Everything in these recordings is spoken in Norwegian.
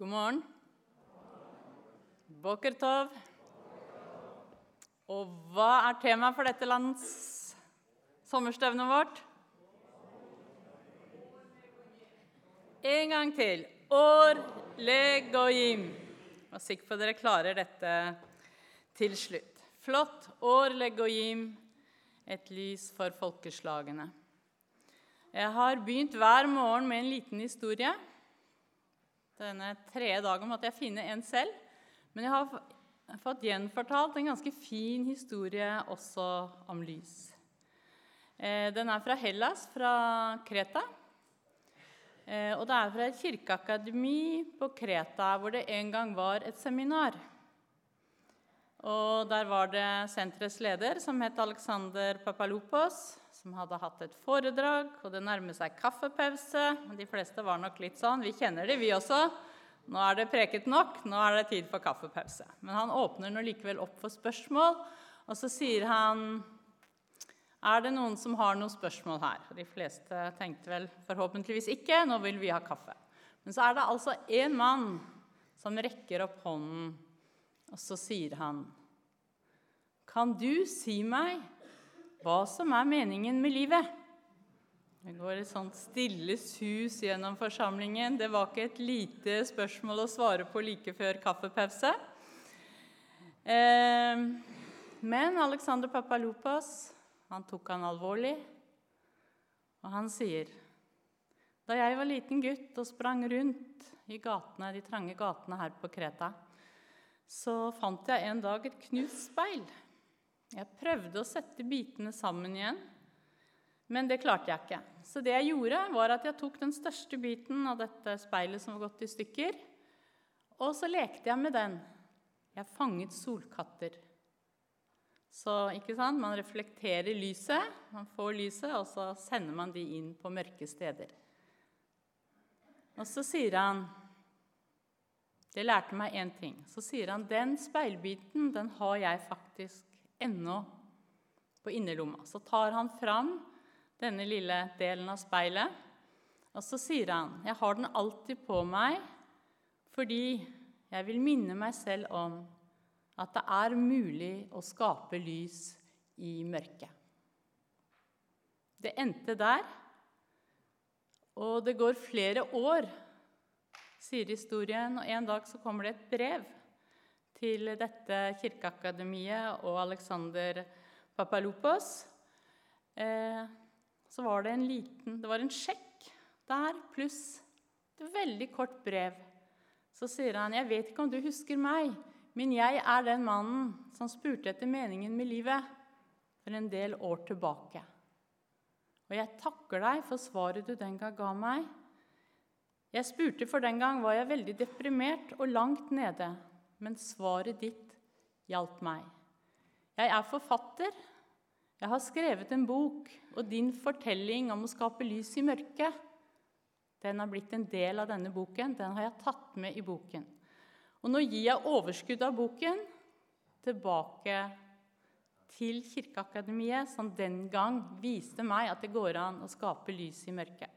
God morgen. Bokertov. Og hva er temaet for dette lands sommerstevne vårt? En gang til. År legoim. Jeg er sikker på at dere klarer dette til slutt. Flott. År legoim. Et lys for folkeslagene. Jeg har begynt hver morgen med en liten historie. Denne tredje dagen måtte jeg finne en selv. Men jeg har fått gjenfortalt en ganske fin historie også om lys. Eh, den er fra Hellas, fra Kreta. Eh, og det er fra et kirkeakademi på Kreta, hvor det en gang var et seminar. Og der var det senterets leder, som het Alexander Papalopos, som hadde hatt et foredrag, og det nærmer seg kaffepause. De fleste var nok litt sånn Vi kjenner det, vi også. Nå er det preket nok, nå er det tid for kaffepause. Men han åpner nå likevel opp for spørsmål, og så sier han Er det noen som har noen spørsmål her? De fleste tenkte vel forhåpentligvis ikke. Nå vil vi ha kaffe. Men så er det altså en mann som rekker opp hånden, og så sier han Kan du si meg hva som er meningen med livet. Det går et sånt stille sus gjennom forsamlingen. Det var ikke et lite spørsmål å svare på like før kaffepause. Eh, men Alexander Papalopas han tok han alvorlig, og han sier Da jeg var liten gutt og sprang rundt i gatene, de trange gatene her på Kreta, så fant jeg en dag et knust speil. Jeg prøvde å sette bitene sammen igjen, men det klarte jeg ikke. Så det jeg gjorde, var at jeg tok den største biten av dette speilet som var gått i stykker, og så lekte jeg med den. Jeg fanget solkatter. Så ikke sant? man reflekterer lyset, man får lyset, og så sender man de inn på mørke steder. Og så sier han Det lærte meg én ting. Så sier han den speilbiten, den har jeg faktisk ennå på innerlomma. Så tar han fram denne lille delen av speilet, og så sier han, 'Jeg har den alltid på meg fordi jeg vil minne meg selv om at det er mulig å skape lys i mørket.' Det endte der, og det går flere år, sier historien, og en dag så kommer det et brev til dette kirkeakademiet og Alexander Papalopos, eh, så var det en liten Det var en sjekk der pluss et veldig kort brev. Så sier han, 'Jeg vet ikke om du husker meg, men jeg er den mannen som spurte etter meningen med livet for en del år tilbake.' Og jeg takker deg for svaret du den gang ga meg. Jeg spurte, for den gang var jeg veldig deprimert og langt nede men svaret ditt hjalp meg. Jeg er forfatter. Jeg har skrevet en bok, og din fortelling om å skape lys i mørket, den har blitt en del av denne boken. Den har jeg tatt med i boken. Og nå gir jeg overskuddet av boken tilbake til Kirkeakademiet, som den gang viste meg at det går an å skape lys i mørket.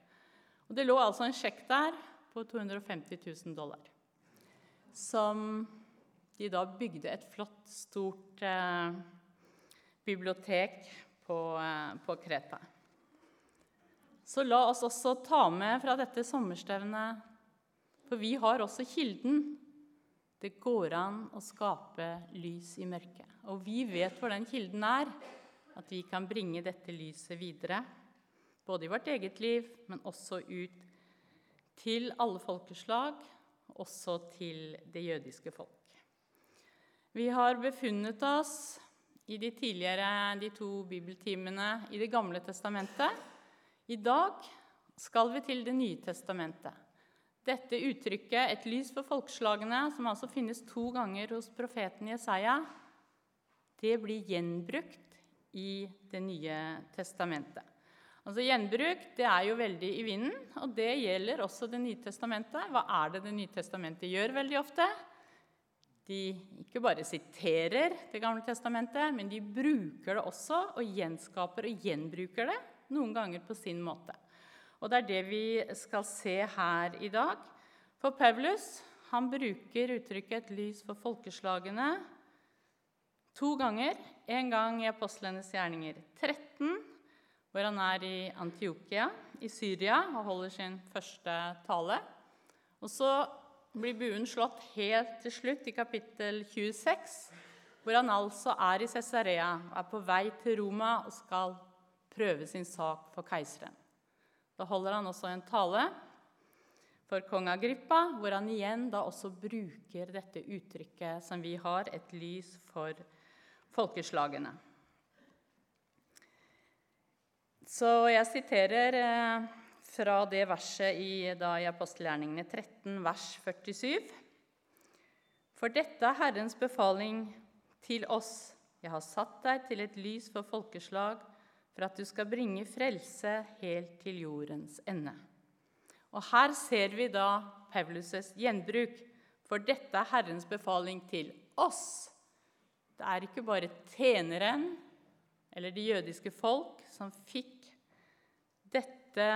Og Det lå altså en sjekk der på 250 000 dollar som de da bygde et flott, stort eh, bibliotek på, eh, på, Kreta. Så la oss også ta med fra dette sommerstevnet, for vi har også kilden. Det går an å skape lys i mørket. Og vi vet hvor den kilden er, at vi kan bringe dette lyset videre. Både i vårt eget liv, men også ut til alle folkeslag, også til det jødiske folk. Vi har befunnet oss i de tidligere de to bibeltimene i Det gamle testamentet. I dag skal vi til Det nye testamentet. Dette uttrykket 'et lys for folkeslagene', som altså finnes to ganger hos profeten Jesaja, det blir gjenbrukt i Det nye testamentet. Altså Gjenbruk det er jo veldig i vinden, og det gjelder også Det nye testamentet. Hva er det Det nye testamentet gjør veldig ofte? De ikke bare siterer Det gamle testamentet, men de bruker det også og gjenskaper og gjenbruker det noen ganger på sin måte. Og Det er det vi skal se her i dag. For Paulus han bruker uttrykket 'et lys for folkeslagene' to ganger. En gang i apostlenes gjerninger 13, hvor han er i Antiokia i Syria og holder sin første tale. Og så blir buen slått helt til slutt, i kapittel 26, hvor han altså er i Cesarea er på vei til Roma og skal prøve sin sak for keiseren. Da holder han også en tale for kong Agrippa, hvor han igjen da også bruker dette uttrykket som vi har, et lys for folkeslagene. Så jeg siterer eh, fra det verset i, da, i apostelgjerningene 13, vers 47. For dette er Herrens befaling til oss. Jeg har satt deg til et lys for folkeslag, for at du skal bringe frelse helt til jordens ende. Og her ser vi da Paulus' gjenbruk. For dette er Herrens befaling til oss. Det er ikke bare tjeneren eller det jødiske folk som fikk dette,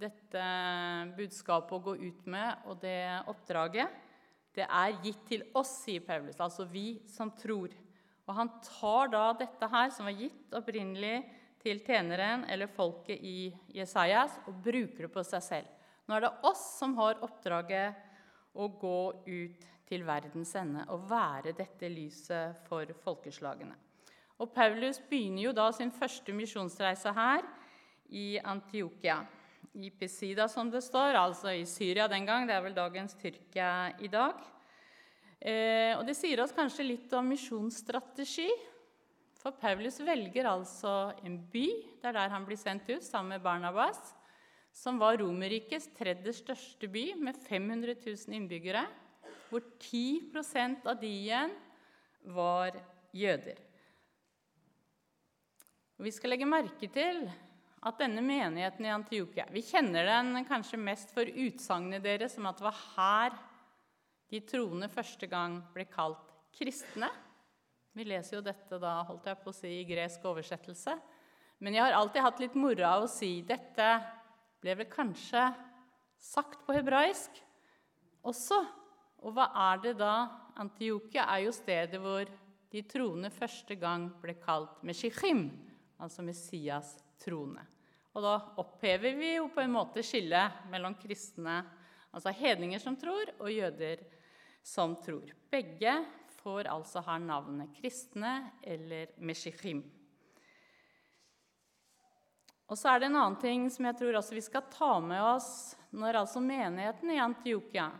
dette budskapet å gå ut med og det oppdraget. Det er gitt til oss, sier Paulus, altså vi som tror. Og han tar da dette her, som var gitt opprinnelig til tjeneren eller folket i Jesajas, og bruker det på seg selv. Nå er det oss som har oppdraget å gå ut til verdens ende og være dette lyset for folkeslagene. Og Paulus begynner jo da sin første misjonsreise her i Antiokia. I Pesida, som det står, altså i Syria den gang. Det er vel dagens Tyrkia i dag. Eh, og Det sier oss kanskje litt om misjonsstrategi. For Paulus velger altså en by, det er der han blir sendt ut sammen med Barnabas, som var Romerrikets tredje største by, med 500 000 innbyggere, hvor 10 av de igjen var jøder. Og vi skal legge merke til at denne menigheten i Antiokia Vi kjenner den kanskje mest for utsagnet deres om at det var her de troende første gang ble kalt kristne. Vi leser jo dette da, holdt jeg på å si, i gresk oversettelse. Men jeg har alltid hatt litt moro av å si dette ble vel kanskje sagt på hebraisk også. Og hva er det da? Antiokia er jo stedet hvor de troende første gang ble kalt Meshichim, altså Messias trone. Og da opphever vi jo på en måte skillet mellom kristne, altså hedninger som tror, og jøder som tror. Begge får altså her navnet kristne eller Meshichim. Og så er det en annen ting som jeg tror også vi skal ta med oss når altså menigheten i Antiokia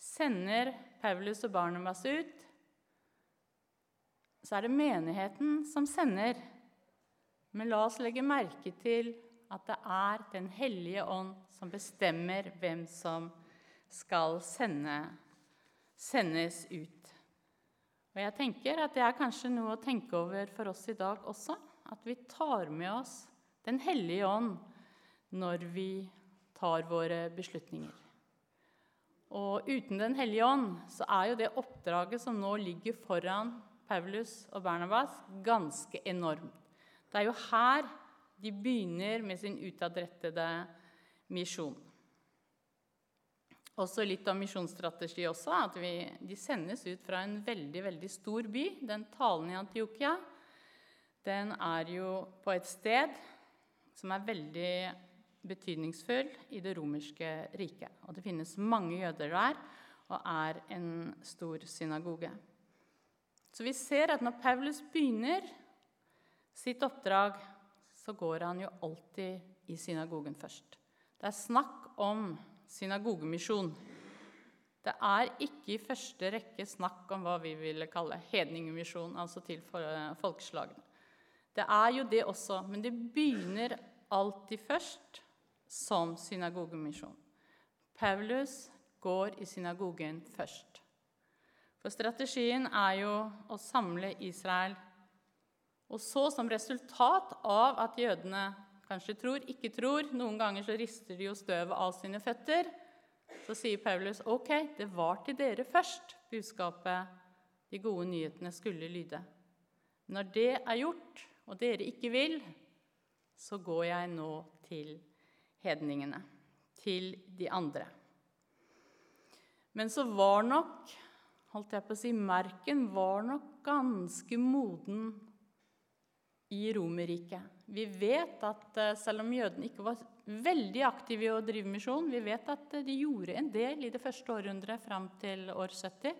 sender Paulus og Barnabas ut, så er det menigheten som sender. Men la oss legge merke til at det er Den hellige ånd som bestemmer hvem som skal sende, sendes ut. Og jeg tenker at Det er kanskje noe å tenke over for oss i dag også. At vi tar med oss Den hellige ånd når vi tar våre beslutninger. Og uten Den hellige ånd så er jo det oppdraget som nå ligger foran Paulus og Bernabas, ganske enormt. Det er jo her de begynner med sin utadrettede misjon. Også litt om misjonsstrategi også, at vi, De sendes ut fra en veldig veldig stor by. Den talen i Antiokia er jo på et sted som er veldig betydningsfull i det romerske riket. Og det finnes mange jøder der og er en stor synagoge. Så vi ser at når Paulus begynner sitt oppdrag, så går han jo alltid i synagogen først. Det er snakk om synagogemisjon. Det er ikke i første rekke snakk om hva vi ville kalle hedningemisjon, altså til folkeslagene. Det er jo det også, men det begynner alltid først som synagogemisjon. Paulus går i synagogen først. For strategien er jo å samle Israel. Og så, som resultat av at jødene kanskje tror, ikke tror Noen ganger så rister de jo støvet av sine føtter. Så sier Paulus ok, det var til dere først budskapet, de gode nyhetene, skulle lyde. Når det er gjort, og dere ikke vil, så går jeg nå til hedningene, til de andre. Men så var nok holdt jeg på å si, Merken var nok ganske moden i Romerriket. Vi vet at eh, selv om jødene ikke var veldig aktive i å drive misjon, vi vet at eh, de gjorde en del i det første århundret fram til år 70,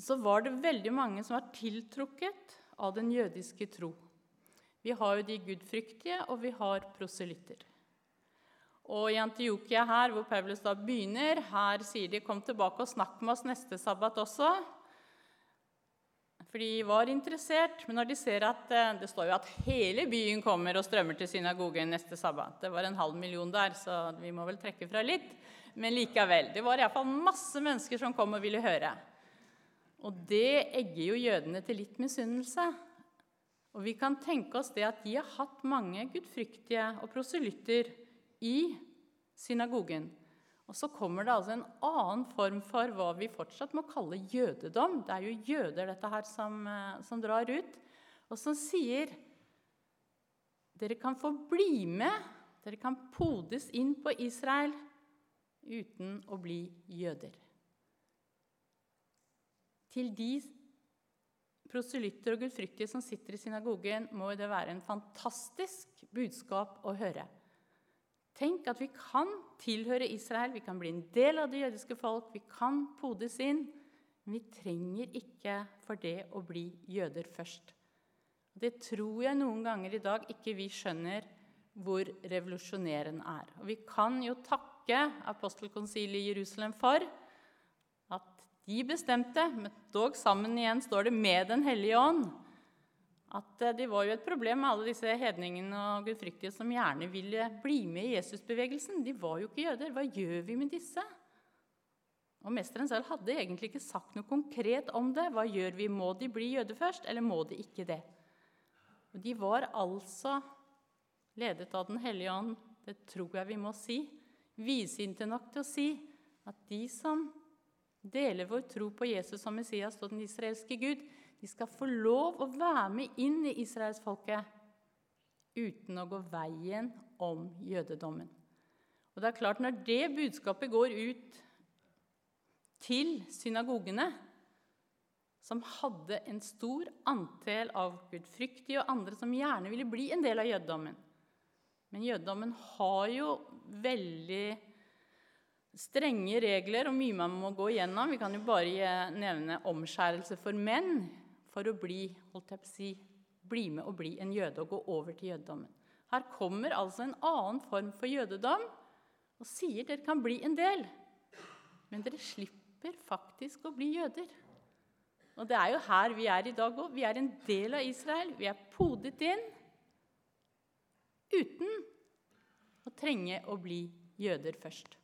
så var det veldig mange som var tiltrukket av den jødiske tro. Vi har jo de gudfryktige, og vi har proselytter. Og i Antiokia her, hvor Paulus da begynner, her sier de 'kom tilbake og snakk med oss neste sabbat også'. For de var interessert, men når de ser at eh, det står jo at hele byen kommer og strømmer til synagogen neste sabbat Det var en halv million der, så vi må vel trekke fra litt. Men likevel. Det var iallfall masse mennesker som kom og ville høre. Og det egger jo jødene til litt misunnelse. Og vi kan tenke oss det at de har hatt mange gudfryktige og proselytter i synagogen. Og så kommer det altså en annen form for hva vi fortsatt må kalle jødedom. Det er jo jøder dette her som, eh, som drar ut, og som sier dere kan få bli med, dere kan podes inn på Israel uten å bli jøder. Til de proselytter og gudfryktige som sitter i synagogen, må det være en fantastisk budskap å høre. Tenk at vi kan tilhøre Israel, vi kan bli en del av det jødiske folk, vi kan podes inn. Men vi trenger ikke for det å bli jøder først. Det tror jeg noen ganger i dag ikke vi skjønner hvor revolusjonerende er. Og vi kan jo takke apostelkonsilet i Jerusalem for at de bestemte, men dog sammen igjen står det med Den hellige ånd, at eh, det var jo et problem med alle disse hedningene og gudfryktige som gjerne ville bli med i Jesusbevegelsen. De var jo ikke jøder. Hva gjør vi med disse? Og Mesteren selv hadde egentlig ikke sagt noe konkret om det. Hva gjør vi? Må de bli jøder først, eller må de ikke det? Og De var altså ledet av Den hellige ånd, det tror jeg vi må si, visinte nok til å si at de som deler vår tro på Jesus som Messias og den israelske Gud, de skal få lov å være med inn i israelsfolket uten å gå veien om jødedommen. Og det er klart, Når det budskapet går ut til synagogene, som hadde en stor antall av gudfryktige og andre som gjerne ville bli en del av jødedommen Men jødedommen har jo veldig strenge regler og mye man må gå igjennom. Vi kan jo bare nevne omskjærelse for menn for å bli, holdt jeg på å si, bli med og bli en jøde og gå over til jødedommen. Her kommer altså en annen form for jødedom og sier dere kan bli en del, men dere slipper faktisk å bli jøder. Og det er jo her vi er i dag òg. Vi er en del av Israel. Vi er podet inn uten å trenge å bli jøder først.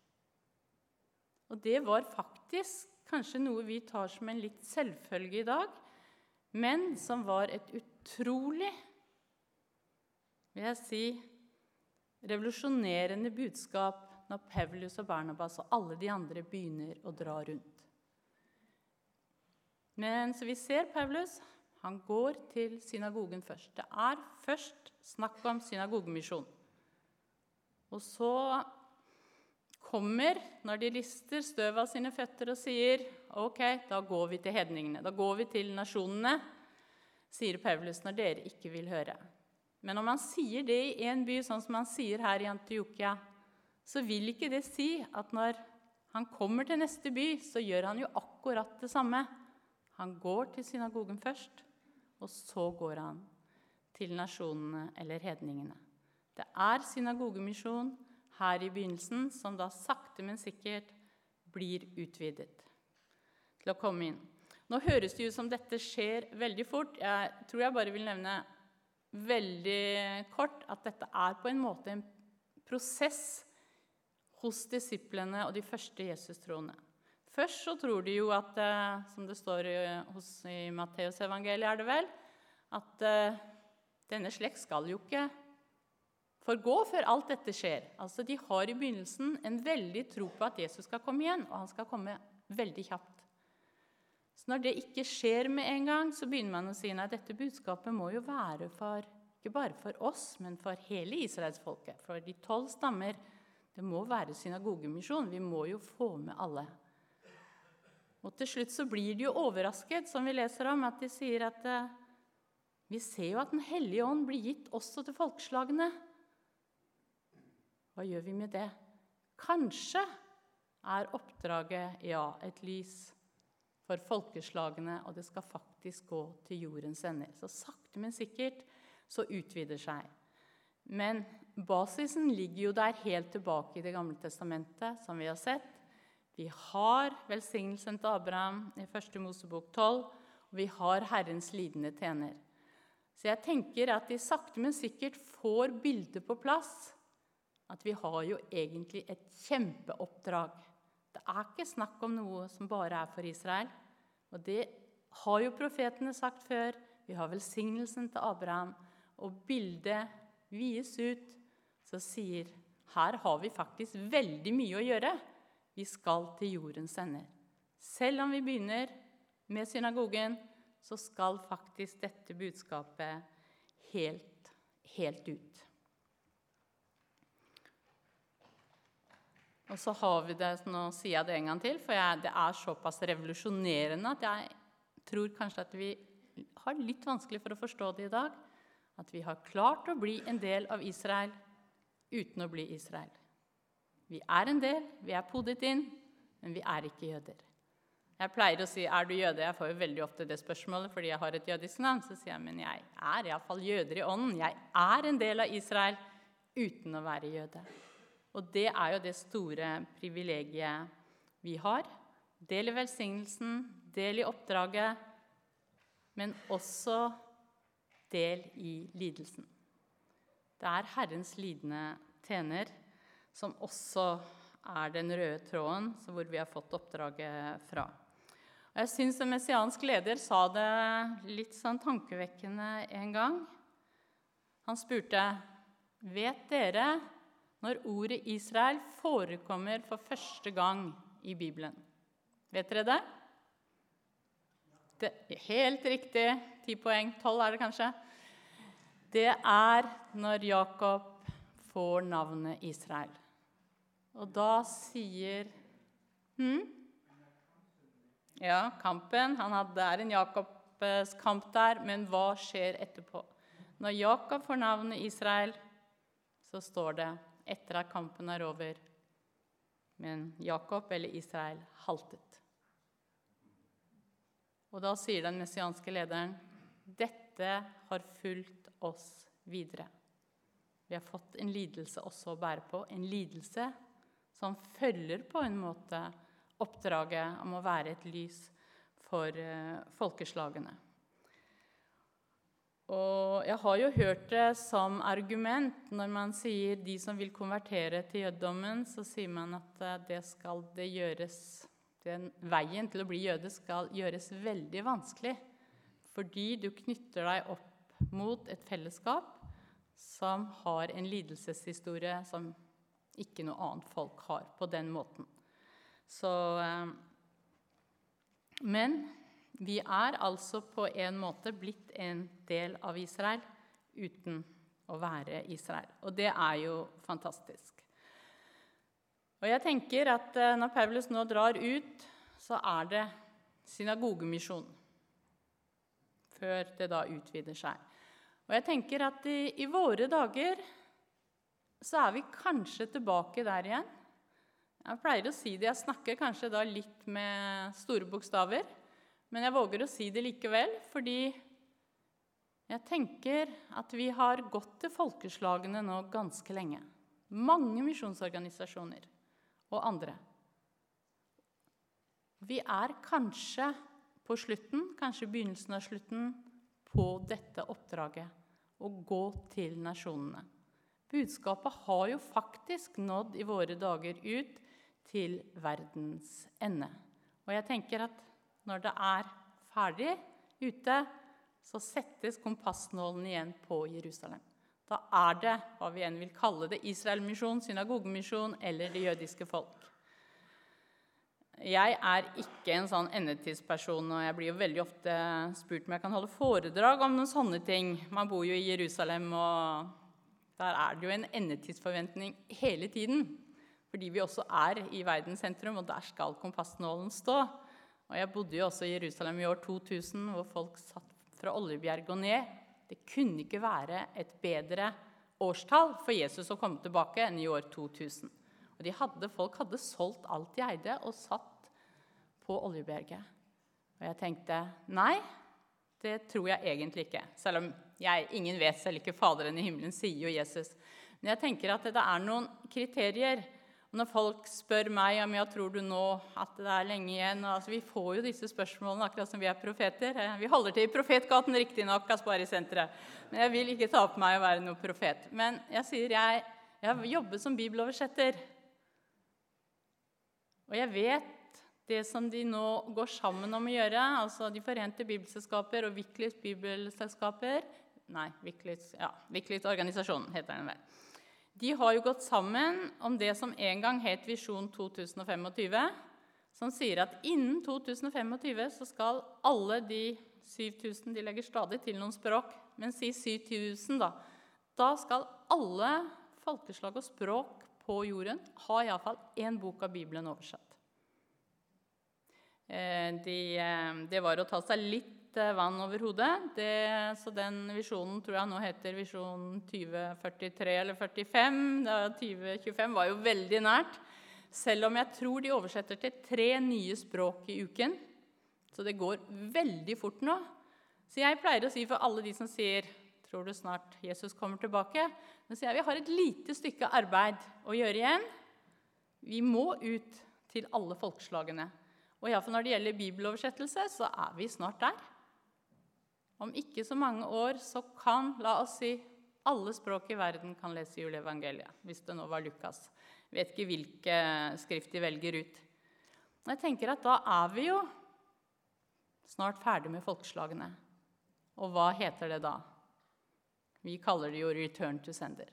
Og det var faktisk kanskje noe vi tar som en litt selvfølge i dag men som var et utrolig vil jeg si, revolusjonerende budskap når Paulus og Barnabas og alle de andre begynner å dra rundt. Men så vi ser Paulus. Han går til synagogen først. Det er først snakk om synagogemisjon. Og så kommer, når de lister støv av sine føtter og sier ok, da går vi til hedningene, da går vi til nasjonene, sier Paulus når dere ikke vil høre. Men om han sier det i én by, sånn som han sier her i Antiokia, så vil ikke det si at når han kommer til neste by, så gjør han jo akkurat det samme. Han går til synagogen først, og så går han til nasjonene eller hedningene. Det er synagogemisjon her i begynnelsen, som da sakte, men sikkert blir utvidet til å komme inn. Nå høres det ut som dette skjer veldig fort. Jeg tror jeg bare vil nevne veldig kort at dette er på en måte en prosess hos disiplene og de første Jesus-troende. Først så tror de jo at, eh, som det står hos, i Matteusevangeliet, er det vel, at uh, denne slekt skal jo ikke forgå før alt dette skjer. Altså, De har i begynnelsen en veldig tro på at Jesus skal komme igjen, og han skal komme veldig kjapt. Så Når det ikke skjer med en gang, så begynner man å si at dette budskapet må jo være for, ikke bare for oss, men for hele israelsfolket. For de tolv stammer. Det må være synagogemisjon. Vi må jo få med alle. Og til slutt så blir de jo overrasket, som vi leser om, at de sier at eh, vi ser jo at Den hellige ånd blir gitt også til folkeslagene. Hva gjør vi med det? Kanskje er oppdraget ja, et lys for folkeslagene, og det skal faktisk gå til jordens ender. Så sakte, men sikkert så utvider seg. Men basisen ligger jo der helt tilbake i Det gamle testamentet, som vi har sett. Vi har velsignelsen til Abraham i 1. Mosebok 12, og vi har Herrens lidende tjener. Så jeg tenker at de sakte, men sikkert får bildet på plass. At vi har jo egentlig et kjempeoppdrag. Det er ikke snakk om noe som bare er for Israel. Og det har jo profetene sagt før. Vi har velsignelsen til Abraham. Og bildet vies ut, så sier her har vi faktisk veldig mye å gjøre. Vi skal til jordens ender. Selv om vi begynner med synagogen, så skal faktisk dette budskapet helt, helt ut. Og så har vi det, Nå sier jeg det en gang til, for jeg, det er såpass revolusjonerende at jeg tror kanskje at vi har litt vanskelig for å forstå det i dag. At vi har klart å bli en del av Israel uten å bli Israel. Vi er en del, vi er podet inn, men vi er ikke jøder. Jeg pleier å si 'er du jøde?' Jeg får jo veldig ofte det spørsmålet fordi jeg har et jødisk navn. Så sier jeg 'men jeg er iallfall jøder i ånden'. Jeg er en del av Israel uten å være jøde. Og det er jo det store privilegiet vi har. Del i velsignelsen, del i oppdraget, men også del i lidelsen. Det er Herrens lidende tjener som også er den røde tråden hvor vi har fått oppdraget fra. Og jeg syns en messiansk leder sa det litt sånn tankevekkende en gang. Han spurte Vet dere når ordet Israel forekommer for første gang i Bibelen? Vet dere det? det helt riktig. Ti poeng. Tolv er det kanskje. Det er når Jakob får navnet Israel. Og da sier hm? Ja, kampen. Han hadde, det er en Jakobs kamp der, men hva skjer etterpå? Når Jakob får navnet Israel, så står det etter at kampen er over Men Jakob, eller Israel, haltet. Og da sier den messianske lederen dette har fulgt oss videre. Vi har fått en lidelse også å bære på. En lidelse som følger på en måte oppdraget om å være et lys for uh, folkeslagene. Og jeg har jo hørt det som argument når man sier de som vil konvertere til jødedommen, så sier man at uh, det skal det gjøres Den veien til å bli jøde skal gjøres veldig vanskelig. Fordi du knytter deg opp mot et fellesskap som har en lidelseshistorie som ikke noe annet folk har på den måten. Så eh, Men vi er altså på en måte blitt en del av Israel uten å være Israel. Og det er jo fantastisk. Og jeg tenker at eh, når Paulus nå drar ut, så er det synagogemisjon. Før det da utvider seg. Og jeg tenker at i, i våre dager så er vi kanskje tilbake der igjen. Jeg pleier å si det, jeg snakker kanskje da litt med store bokstaver. Men jeg våger å si det likevel, fordi jeg tenker at vi har gått til folkeslagene nå ganske lenge. Mange misjonsorganisasjoner og andre. Vi er kanskje på slutten, kanskje begynnelsen av slutten, på dette oppdraget å gå til nasjonene. Budskapet har jo faktisk nådd i våre dager ut til verdens ende. Og jeg tenker at når det er ferdig ute, så settes kompassnålen igjen på Jerusalem. Da er det hva vi enn vil kalle det, Israel-misjon, synagogemisjon eller det jødiske folk. Jeg er ikke en sånn endetidsperson, og jeg blir jo veldig ofte spurt om jeg kan holde foredrag om noen sånne ting. Man bor jo i Jerusalem, og der er det jo en endetidsforventning hele tiden. fordi vi også er i verdens sentrum, og der skal kompassnålen stå. Og Jeg bodde jo også i Jerusalem i år 2000, hvor folk satt fra Oljebjerg og ned. Det kunne ikke være et bedre årstall for Jesus å komme tilbake enn i år 2000. Og hadde, Folk hadde solgt alt de eide, og satt på Oljebjerget. Og jeg tenkte nei, det tror jeg egentlig ikke. Selv om jeg, ingen vet, selv ikke Faderen i himmelen, sier jo Jesus. Men jeg tenker at det er noen kriterier når folk spør meg om ja, tror du nå at det er lenge igjen altså, Vi får jo disse spørsmålene akkurat som vi er profeter. Eh, vi holder til i profetgaten, riktignok, Aspari-senteret. Men jeg vil ikke ta på meg å være noen profet. Men jeg sier jeg, jeg har som bibeloversetter. Og jeg vet det som de nå går sammen om å gjøre, altså De forente bibelselskaper og Wiklitz bibelselskaper Nei, Wiklitz, ja, Wiklitz organisasjonen heter den vel. De har jo gått sammen om det som en gang het Visjon 2025, som sier at innen 2025 så skal alle de 7000 De legger stadig til noen språk, men si 7000, da. Da skal alle folkeslag og språk på jorden ha iallfall én bok av Bibelen oversatt. Eh, de, eh, det var å ta seg litt litt vann over hodet. Det, så den visjonen tror jeg nå heter Visjon 2043 eller 45. 2025 var jo veldig nært. Selv om jeg tror de oversetter til tre nye språk i uken. Så det går veldig fort nå. Så jeg pleier å si for alle de som sier tror du snart Jesus kommer tilbake? Men sier jeg vi har et lite stykke arbeid å gjøre igjen. Vi må ut til alle folkeslagene. Og iallfall når det gjelder bibeloversettelse, så er vi snart der. Om ikke så mange år så kan, la oss si, alle språk i verden kan lese juleevangeliet. Hvis det nå var Lukas. Jeg vet ikke hvilke skrift de velger ut. Men jeg tenker at da er vi jo snart ferdig med folkeslagene. Og hva heter det da? Vi kaller det jo 'return to sender'.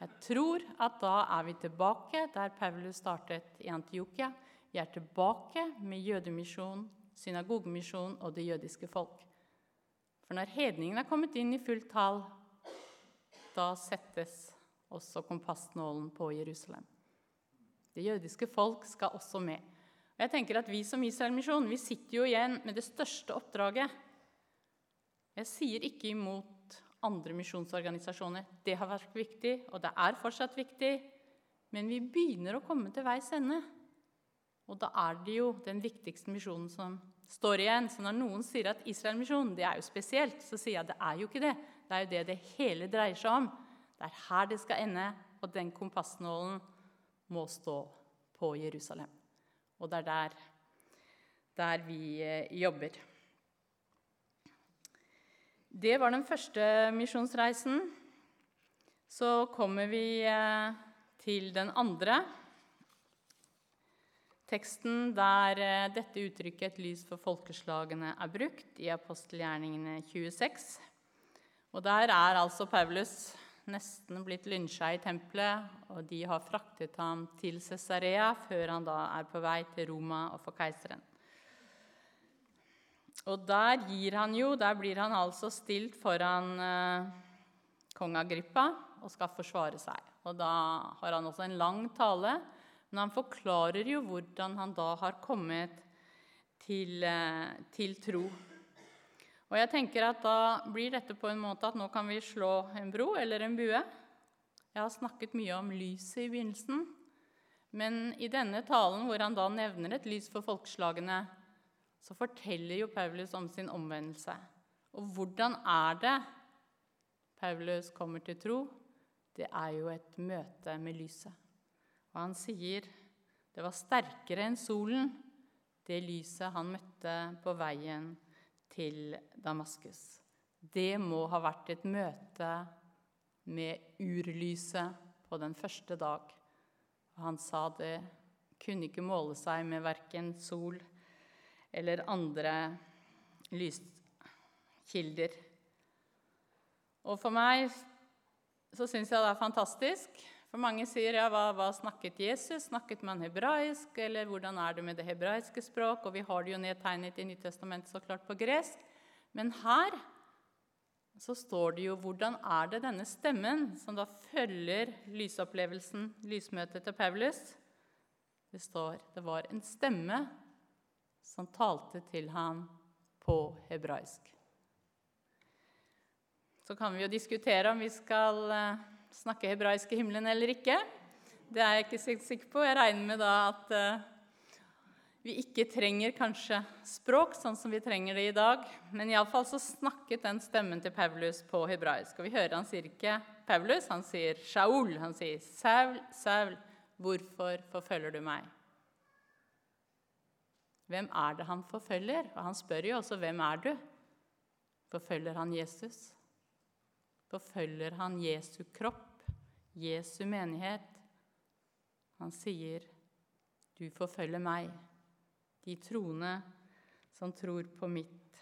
Jeg tror at da er vi tilbake der Paulus startet i Antiokia. Vi er tilbake med jødemisjon, synagogemisjon og det jødiske folk. For når hedningen er kommet inn i fullt tall, da settes også kompassnålen på Jerusalem. Det jødiske folk skal også med. Og jeg tenker at Vi som Israelmisjon vi sitter jo igjen med det største oppdraget. Jeg sier ikke imot andre misjonsorganisasjoner. Det har vært viktig, og det er fortsatt viktig. Men vi begynner å komme til veis ende. Og da er det jo den viktigste misjonen som står igjen. Så når noen sier at Israelmisjonen det er jo spesielt, så sier jeg at det er jo ikke det. Det er jo det det hele dreier seg om. Det er her det skal ende, og den kompassnålen må stå på Jerusalem. Og det er der, der vi eh, jobber. Det var den første misjonsreisen. Så kommer vi eh, til den andre. Teksten der eh, dette uttrykket 'et lys for folkeslagene' er brukt, i apostelgjerningene 26. Og Der er altså Paulus nesten blitt lynsja i tempelet, og de har fraktet ham til Cesarea før han da er på vei til Roma og for keiseren. Og der gir han jo, der blir han altså stilt foran eh, kong Agrippa og skal forsvare seg. Og da har han også en lang tale men han forklarer jo hvordan han da har kommet til, eh, til tro. Og jeg tenker at Da blir dette på en måte at nå kan vi slå en bro eller en bue. Jeg har snakket mye om lyset i begynnelsen. Men i denne talen, hvor han da nevner et lys for folkeslagene, så forteller jo Paulus om sin omvendelse. Og hvordan er det Paulus kommer til tro? Det er jo et møte med lyset. Og han sier det var sterkere enn solen, det lyset han møtte på veien til Damaskus. Det må ha vært et møte med urlyset på den første dag. Og han sa det kunne ikke måle seg med verken sol eller andre lyskilder. Og for meg så syns jeg det er fantastisk for mange sier ja, hva, hva, snakket Jesus? Snakket man hebraisk? Eller hvordan er det med det hebraiske språk? Og vi har det jo nedtegnet i Nytestamentet så klart på gresk. Men her så står det jo hvordan er det denne stemmen, som da følger lysopplevelsen, lysmøtet til Paulus, Det står det var en stemme som talte til ham på hebraisk. Så kan vi jo diskutere om vi skal eh, snakke hebraisk i himmelen eller ikke. Det er jeg ikke sikker på. Jeg regner med da at uh, vi ikke trenger kanskje språk sånn som vi trenger det i dag. Men iallfall så snakket den stemmen til Paulus på hebraisk. Og vi hører han sier ikke Paulus, han sier Shaul. Han sier Saul, Saul, hvorfor forfølger du meg? Hvem er det han forfølger? Og han spør jo også hvem er du? Forfølger han Jesus? Forfølger han Jesu kropp, Jesu menighet? Han sier, 'Du forfølger meg', de troende som tror på mitt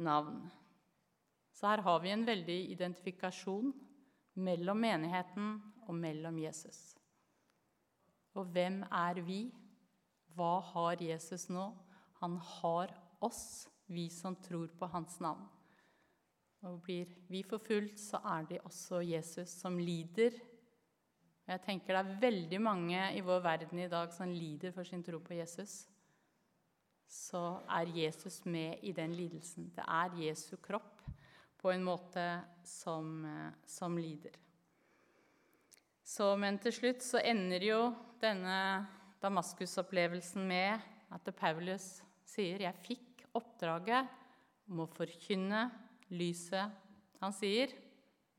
navn. Så her har vi en veldig identifikasjon mellom menigheten og mellom Jesus. Og hvem er vi? Hva har Jesus nå? Han har oss, vi som tror på hans navn. Og blir vi forfulgt, så er det også Jesus som lider. Jeg tenker det er veldig mange i vår verden i dag som lider for sin tro på Jesus. Så er Jesus med i den lidelsen. Det er Jesu kropp på en måte som, som lider. Så, men til slutt så ender jo denne Damaskus-opplevelsen med at Paulus sier 'Jeg fikk oppdraget om å forkynne lyset'. Han sier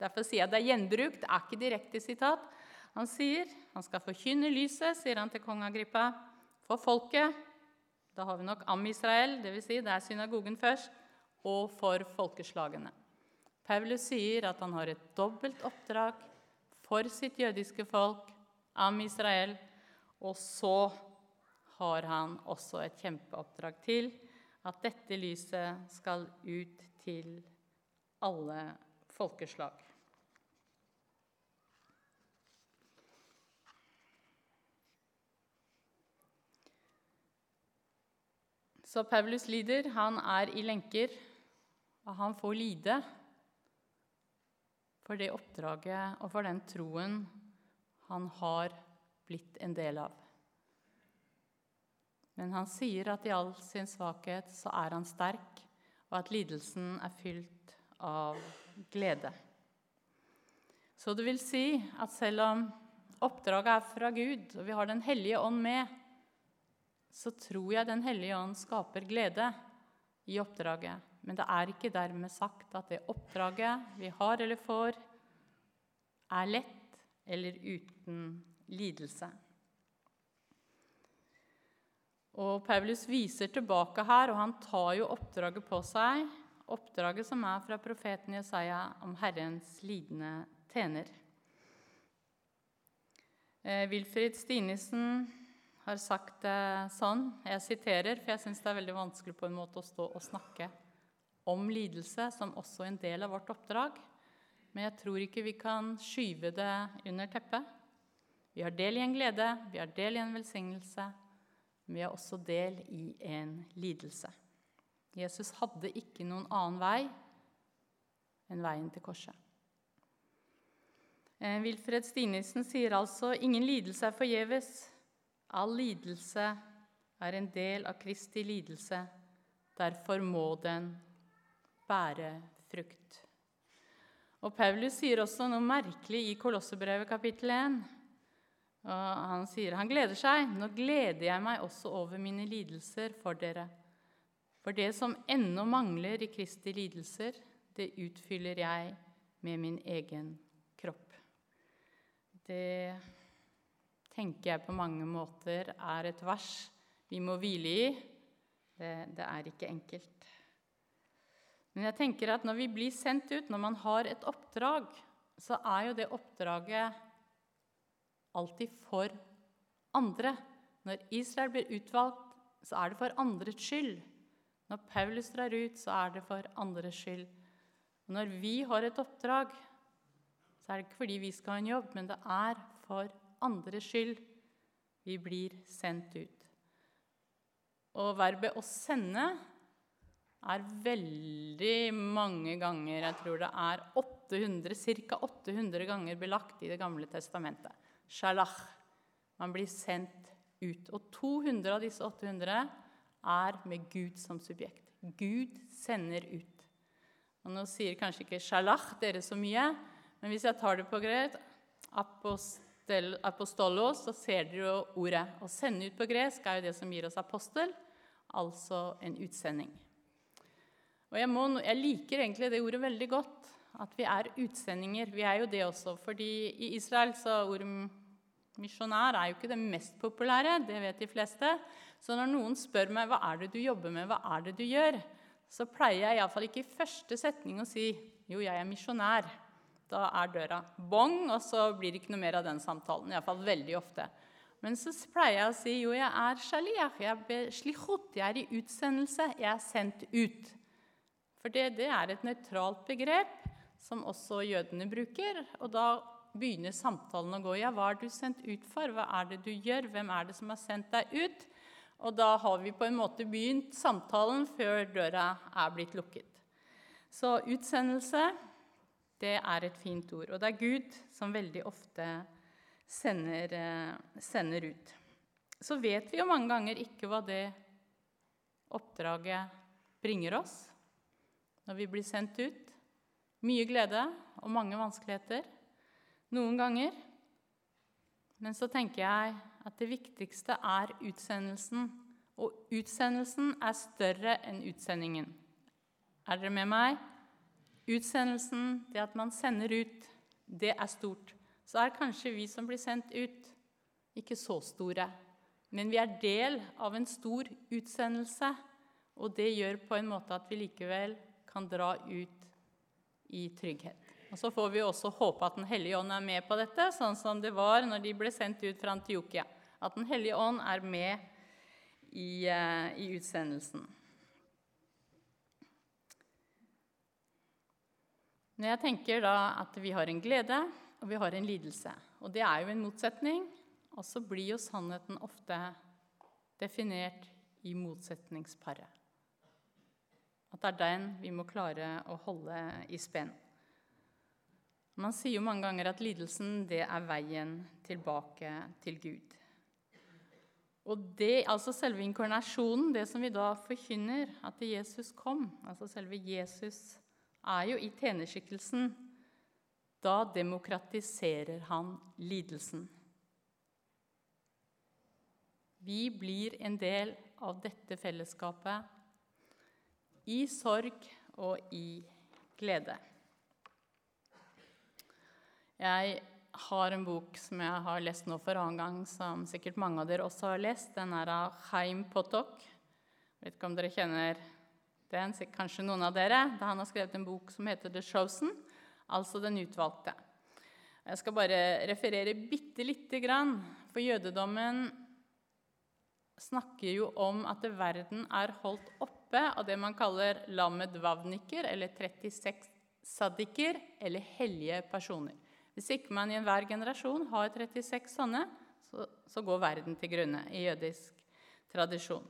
Derfor sier jeg det er gjenbruk, det er ikke direkte sitat. Han sier han skal forkynne lyset, sier han til kong Agrippa, for folket. Da har vi nok Am Israel, dvs. Si det er synagogen først, og for folkeslagene. Paulus sier at han har et dobbelt oppdrag for sitt jødiske folk, Am Israel, og så har han også et kjempeoppdrag til, at dette lyset skal ut til alle folkeslag. Så Paulus lider. Han er i lenker, og han får lide for det oppdraget og for den troen han har blitt en del av. Men han sier at i all sin svakhet så er han sterk, og at lidelsen er fylt av glede. Så det vil si at selv om oppdraget er fra Gud, og vi har Den hellige ånd med, så tror jeg Den hellige ånd skaper glede i oppdraget. Men det er ikke dermed sagt at det oppdraget vi har eller får, er lett eller uten lidelse. Og Paulus viser tilbake her, og han tar jo oppdraget på seg. Oppdraget som er fra profeten Jesaja om Herrens lidende tjener. Eh, Wilfrid Stinesen har sagt det sånn, jeg siterer, for jeg syns det er veldig vanskelig på en måte å stå og snakke om lidelse som også en del av vårt oppdrag. Men jeg tror ikke vi kan skyve det under teppet. Vi har del i en glede, vi har del i en velsignelse, men vi har også del i en lidelse. Jesus hadde ikke noen annen vei enn veien til korset. Eh, Wilfred Stinesen sier altså ingen lidelse er forgjeves. All lidelse er en del av Kristi lidelse. Derfor må den bære frukt. Og Paulus sier også noe merkelig i Kolossebrevet kapittel 1. Og han sier han gleder seg. Nå gleder jeg meg også over mine lidelser for dere. For det som ennå mangler i Kristi lidelser, det utfyller jeg med min egen kropp. Det tenker jeg på mange måter er et vers vi må hvile i. Det, det er ikke enkelt. Men jeg tenker at når vi blir sendt ut, når man har et oppdrag, så er jo det oppdraget alltid for andre. Når Israel blir utvalgt, så er det for andres skyld. Når Paulus drar ut, så er det for andres skyld. Og når vi har et oppdrag, så er det ikke fordi vi skal ha en jobb, men det er for andres skyld vi blir sendt ut. Og verbet 'å sende' er veldig mange ganger Jeg tror det er 800, ca. 800 ganger belagt i Det gamle testamentet. Shalach. Man blir sendt ut. Og 200 av disse 800 er med Gud som subjekt. Gud sender ut. Og Nå sier kanskje ikke 'shalach' dere så mye, men hvis jeg tar det på greit, apostolos, så ser dere jo ordet. Å sende ut på gresk er jo det som gir oss apostel, altså en utsending. Og jeg, må, jeg liker egentlig det ordet veldig godt, at vi er utsendinger. Vi er jo det også, fordi i Israel så ordet misjonær er jo ikke det mest populære, det vet de fleste. Så når noen spør meg hva er det du jobber med, hva er det du gjør, så pleier jeg iallfall ikke i første setning å si jo, jeg er misjonær. Da er døra bong, og så blir det ikke noe mer av den samtalen. Iallfall veldig ofte. Men så pleier jeg å si jo, jeg er shaliach, jeg er slichut, jeg er i utsendelse, jeg er sendt ut. For det, det er et nøytralt begrep som også jødene bruker. Og da begynner samtalen å gå. Ja, hva er du sendt ut for? Hva er det du gjør? Hvem er det som har sendt deg ut? Og da har vi på en måte begynt samtalen før døra er blitt lukket. Så utsendelse, det er et fint ord. Og det er Gud som veldig ofte sender, eh, sender ut. Så vet vi jo mange ganger ikke hva det oppdraget bringer oss når vi blir sendt ut. Mye glede og mange vanskeligheter noen ganger. Men så tenker jeg at det viktigste er utsendelsen. Og utsendelsen er større enn utsendingen. Er dere med meg? Utsendelsen, det at man sender ut, det er stort. Så er kanskje vi som blir sendt ut, ikke så store. Men vi er del av en stor utsendelse, og det gjør på en måte at vi likevel kan dra ut i trygghet. Og Så får vi også håpe at Den hellige ånd er med på dette, sånn som det var når de ble sendt ut fra Antiokia. At Den hellige ånd er med i, uh, i utsendelsen. Når jeg tenker da at vi har en glede og vi har en lidelse, og det er jo en motsetning, og så blir jo sannheten ofte definert i motsetningsparet. At det er den vi må klare å holde i spenn. Man sier jo mange ganger at lidelsen det er veien tilbake til Gud. Og det, altså selve inkarnasjonen, det som vi da forkynner, at Jesus kom altså Selve Jesus er jo i tjenerskikkelsen. Da demokratiserer han lidelsen. Vi blir en del av dette fellesskapet i sorg og i glede. Jeg har en bok som jeg har lest nå for annen gang, som sikkert mange av dere også har lest. Den er av Chaim Potok. Vet ikke om dere kjenner den, kanskje noen av dere. Han har skrevet en bok som heter The Chosen, altså Den utvalgte. Jeg skal bare referere bitte lite grann, for jødedommen snakker jo om at verden er holdt oppe av det man kaller lamed vavniker, eller 36 sadiker, eller hellige personer. Hvis ikke man i enhver generasjon har 36 sånne, så, så går verden til grunne i jødisk tradisjon.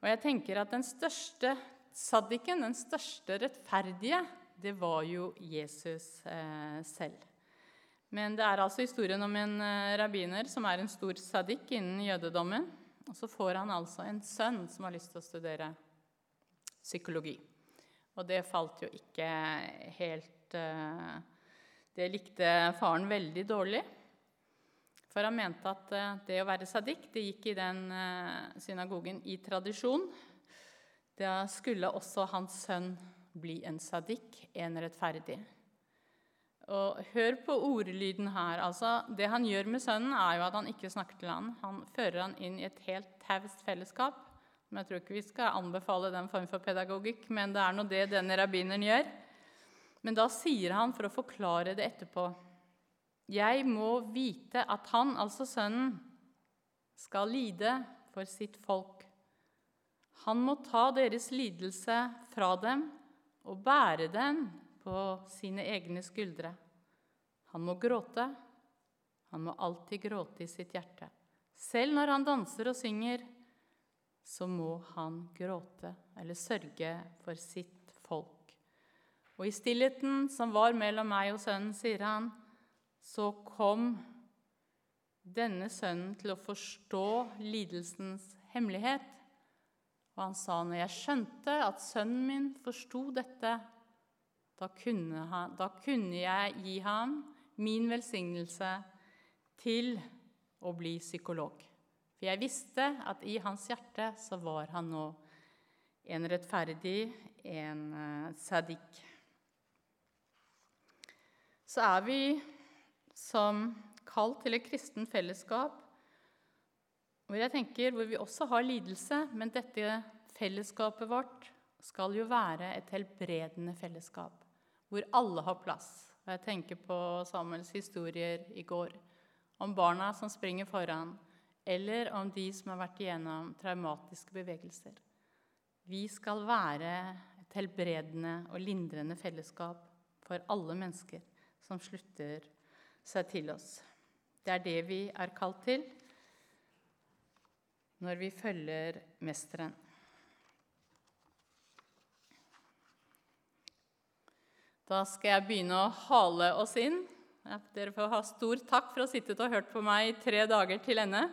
Og jeg tenker at den største saddiken, den største rettferdige, det var jo Jesus eh, selv. Men det er altså historien om en eh, rabbiner som er en stor saddik innen jødedommen. Og så får han altså en sønn som har lyst til å studere psykologi. Og det falt jo ikke helt eh, det likte faren veldig dårlig. For han mente at eh, det å være sadik det gikk i den eh, synagogen i tradisjon. Da skulle også hans sønn bli en sadik, en rettferdig. Og hør på ordlyden her. Altså, det han gjør med sønnen, er jo at han ikke snakker til han. Han fører han inn i et helt taust fellesskap. Men jeg tror ikke vi skal anbefale den form for pedagogikk, men det er nå det denne rabbineren gjør. Men da sier han, for å forklare det etterpå Jeg må vite at han, altså sønnen, skal lide for sitt folk. Han må ta deres lidelse fra dem og bære den på sine egne skuldre. Han må gråte. Han må alltid gråte i sitt hjerte. Selv når han danser og synger, så må han gråte eller sørge for sitt folk. Og i stillheten som var mellom meg og sønnen, sier han, så kom denne sønnen til å forstå lidelsens hemmelighet. Og han sa, når jeg skjønte at sønnen min forsto dette, da kunne, han, da kunne jeg gi ham min velsignelse til å bli psykolog. For jeg visste at i hans hjerte så var han nå en rettferdig, en uh, sadik. Så er vi som kalt til et kristen fellesskap hvor jeg tenker, hvor vi også har lidelse, men dette fellesskapet vårt skal jo være et helbredende fellesskap, hvor alle har plass. Og jeg tenker på Samuels historier i går om barna som springer foran, eller om de som har vært igjennom traumatiske bevegelser. Vi skal være et helbredende og lindrende fellesskap for alle mennesker som slutter seg til oss. Det er det vi er kalt til når vi følger Mesteren. Da skal jeg begynne å hale oss inn. Dere får ha stor takk for å ha sittet og hørt på meg i tre dager til ende.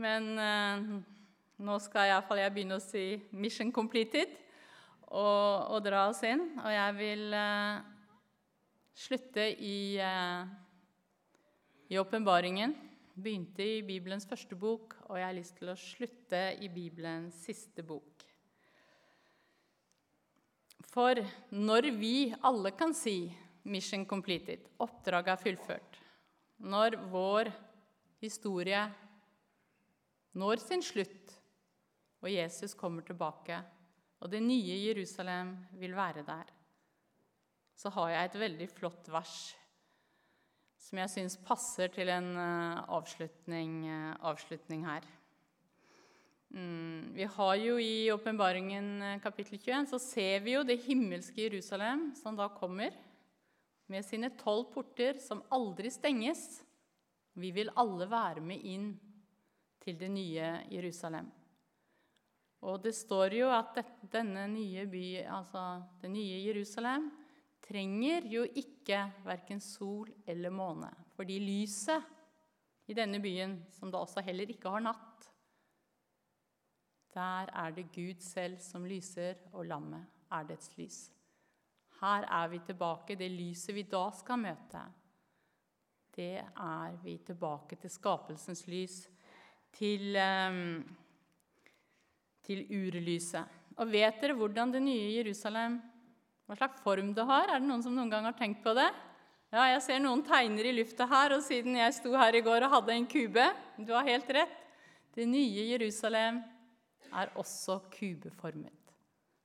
Men eh, nå skal iallfall jeg begynne å si 'mission completed' og, og, dra oss inn. Og jeg vil eh, slutte i eh, i åpenbaringen. Begynte i Bibelens første bok, og jeg har lyst til å slutte i Bibelens siste bok. For når vi alle kan si 'mission completed', oppdraget er fullført, når vår historie når sin slutt, og Jesus kommer tilbake, og det nye Jerusalem vil være der, så har jeg et veldig flott vers som jeg syns passer til en uh, avslutning, uh, avslutning, her. Mm, vi har jo I åpenbaringen uh, kapittel 21 så ser vi jo det himmelske Jerusalem som da kommer, med sine tolv porter som aldri stenges. Vi vil alle være med inn til det nye Jerusalem. Og det står jo at denne nye by, altså det nye Jerusalem, trenger jo ikke verken sol eller måne, fordi lyset i denne byen, som da også heller ikke har natt, der er det Gud selv som lyser, og lammet er dets lys. Her er vi tilbake. Det lyset vi da skal møte, det er vi tilbake til skapelsens lys, til, um, til urlyset. Og vet dere hvordan det nye Jerusalem hva slags form det har. Er det noen som noen gang har tenkt på det? Ja, jeg ser noen tegner i lufta her, og siden jeg sto her i går og hadde en kube Du har helt rett. Det nye Jerusalem er også kubeformet.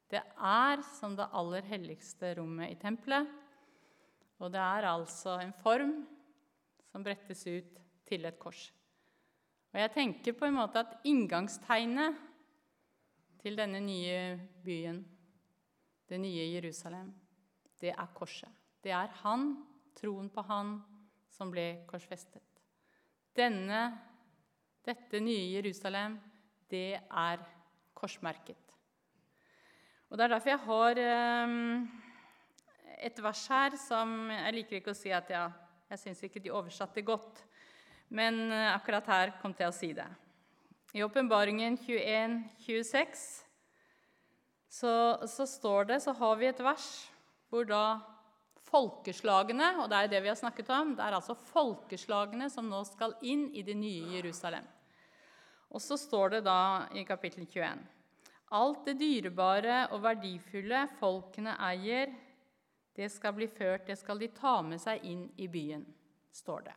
Det er som det aller helligste rommet i tempelet. Og det er altså en form som brettes ut til et kors. Og jeg tenker på en måte at inngangstegnet til denne nye byen det nye Jerusalem, det er korset. Det er han, troen på han, som ble korsfestet. Denne, dette nye Jerusalem, det er korsmerket. Og Det er derfor jeg har um, et vers her som Jeg liker ikke å si at jeg, jeg syns ikke de oversatte godt, men uh, akkurat her kom jeg til å si det. I Åpenbaringen 21, 26 så, så, står det, så har vi et vers hvor da folkeslagene Og det er det vi har snakket om. Det er altså folkeslagene som nå skal inn i det nye Jerusalem. Og så står det da i kapittel 21 Alt det dyrebare og verdifulle folkene eier, det skal bli ført, det skal de ta med seg inn i byen, står det.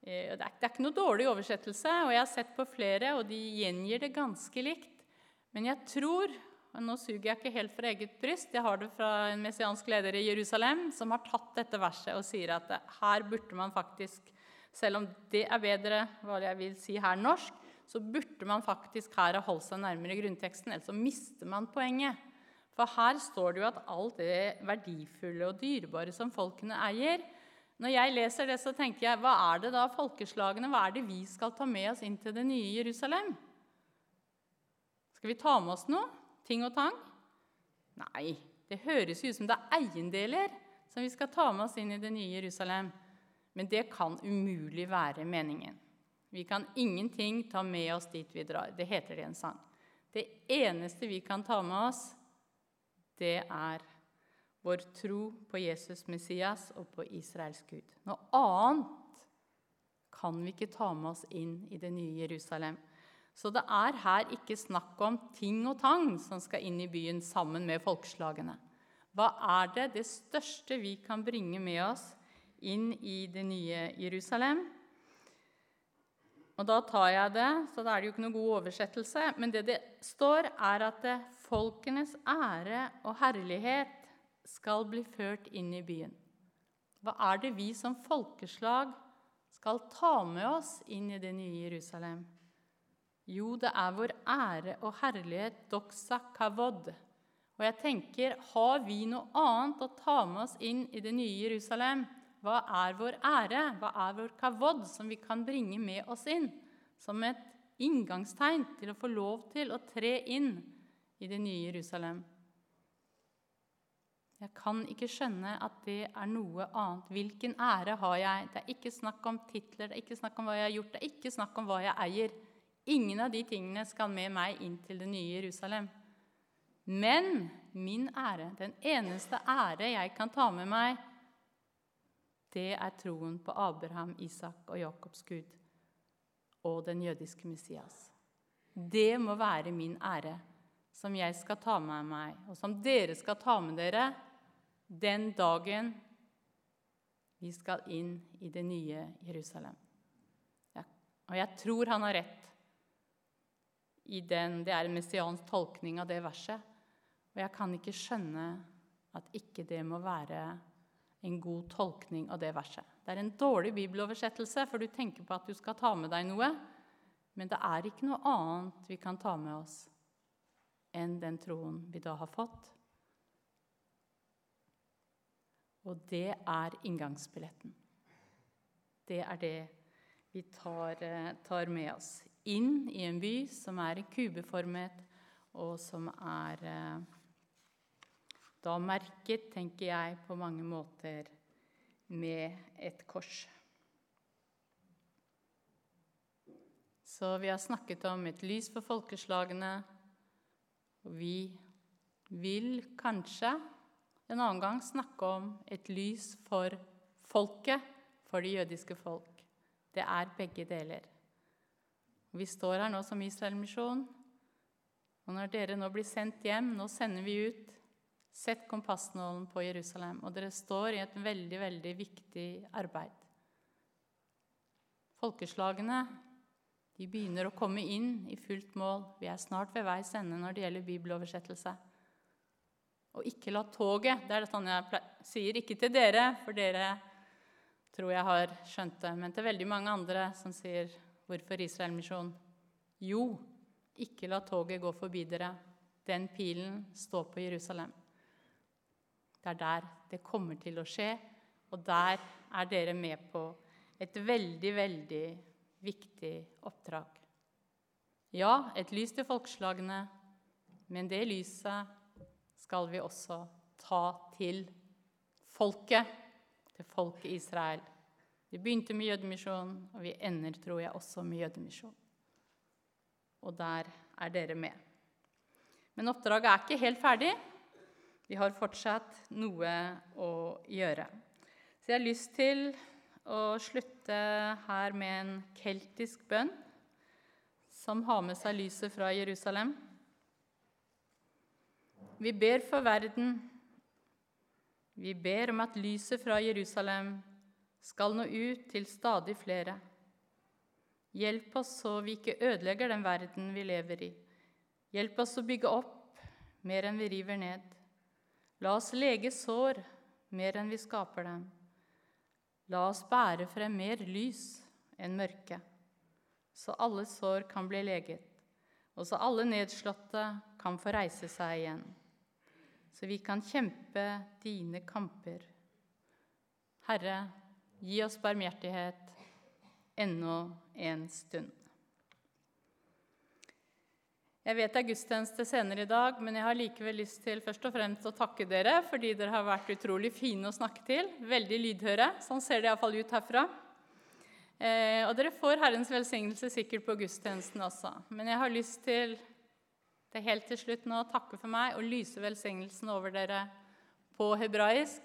Eh, det er ikke noe dårlig oversettelse, og jeg har sett på flere, og de gjengir det ganske likt. Men jeg tror og Nå suger jeg ikke helt fra eget bryst. Jeg har det fra en messiansk leder i Jerusalem som har tatt dette verset og sier at her burde man faktisk, selv om det er bedre hva jeg vil si her norsk, så burde man faktisk her ha holdt seg nærmere grunnteksten, ellers så mister man poenget. For her står det jo at alt det verdifulle og dyrebare som folkene eier Når jeg leser det, så tenker jeg hva er det da folkeslagene, hva er det vi skal ta med oss inn til det nye Jerusalem? Skal vi ta med oss noe? Ting og tang? Nei, det høres ut som det er eiendeler som vi skal ta med oss inn i det nye Jerusalem. Men det kan umulig være meningen. Vi kan ingenting ta med oss dit vi drar. Det heter det i en sang. Det eneste vi kan ta med oss, det er vår tro på Jesus Messias og på Israels Gud. Noe annet kan vi ikke ta med oss inn i det nye Jerusalem. Så det er her ikke snakk om ting og tang som skal inn i byen sammen med folkeslagene. Hva er det det største vi kan bringe med oss inn i det nye Jerusalem? Og da tar jeg det, så da er det jo ikke noe god oversettelse. Men det det står, er at folkenes ære og herlighet skal bli ført inn i byen. Hva er det vi som folkeslag skal ta med oss inn i det nye Jerusalem? Jo, det er vår ære og herlighet, doxa kavod. Og jeg tenker, har vi noe annet å ta med oss inn i det nye Jerusalem? Hva er vår ære? Hva er vår kavod som vi kan bringe med oss inn? Som et inngangstegn til å få lov til å tre inn i det nye Jerusalem. Jeg kan ikke skjønne at det er noe annet. Hvilken ære har jeg? Det er ikke snakk om titler, det er ikke snakk om hva jeg har gjort, det er ikke snakk om hva jeg eier. Ingen av de tingene skal med meg inn til det nye Jerusalem. Men min ære, den eneste ære jeg kan ta med meg, det er troen på Abraham, Isak og Jakobs Gud og den jødiske Messias. Det må være min ære, som jeg skal ta med meg, og som dere skal ta med dere den dagen vi skal inn i det nye Jerusalem. Ja, og jeg tror han har rett i den Det er en messiansk tolkning av det verset. Og jeg kan ikke skjønne at ikke det må være en god tolkning av det verset. Det er en dårlig bibeloversettelse, for du tenker på at du skal ta med deg noe. Men det er ikke noe annet vi kan ta med oss enn den troen vi da har fått. Og det er inngangsbilletten. Det er det vi tar, eh, tar med oss inn i en by som er kubeformet, og som er eh, da merket, tenker jeg, på mange måter med et kors. Så vi har snakket om et lys for folkeslagene. Og vi vil kanskje en annen gang snakke om et lys for folket, for det jødiske folk. Det er begge deler. Vi står her nå som Israelmisjon. Og når dere nå blir sendt hjem, nå sender vi ut Sett kompassnålen på Jerusalem, og dere står i et veldig, veldig viktig arbeid. Folkeslagene de begynner å komme inn i fullt mål. Vi er snart ved veis ende når det gjelder bibeloversettelse. Og ikke la toget Det er det sånn jeg sier ikke til dere, for dere tror jeg har skjønt det, men til veldig mange andre som sier 'Hvorfor Israelmisjon?' Jo, ikke la toget gå forbi dere. Den pilen står på Jerusalem. Det er der det kommer til å skje, og der er dere med på et veldig, veldig viktig oppdrag. Ja, et lys til folkeslagene, men det lyset skal vi også ta til folket, til folket Israel. Vi begynte med jødemisjon, og vi ender, tror jeg, også med jødemisjon. Og der er dere med. Men oppdraget er ikke helt ferdig. Vi har fortsatt noe å gjøre. Så jeg har lyst til å slutte her med en keltisk bønn som har med seg lyset fra Jerusalem. Vi ber for verden. Vi ber om at lyset fra Jerusalem skal nå ut til stadig flere. Hjelp oss så vi ikke ødelegger den verden vi lever i. Hjelp oss å bygge opp mer enn vi river ned. La oss lege sår mer enn vi skaper dem. La oss bære frem mer lys enn mørke, så alle sår kan bli leget, og så alle nedslåtte kan få reise seg igjen, så vi kan kjempe dine kamper. Herre, gi oss barmhjertighet ennå en stund. Jeg vet det er gudstjeneste senere i dag, men jeg har likevel lyst til først og fremst å takke dere fordi dere har vært utrolig fine å snakke til. Veldig lydhøre. Sånn ser det iallfall ut herfra. Eh, og dere får Herrens velsignelse sikkert på gudstjenesten også. Men jeg har lyst til det helt til slutt nå å takke for meg og lyse velsignelsen over dere på hebraisk.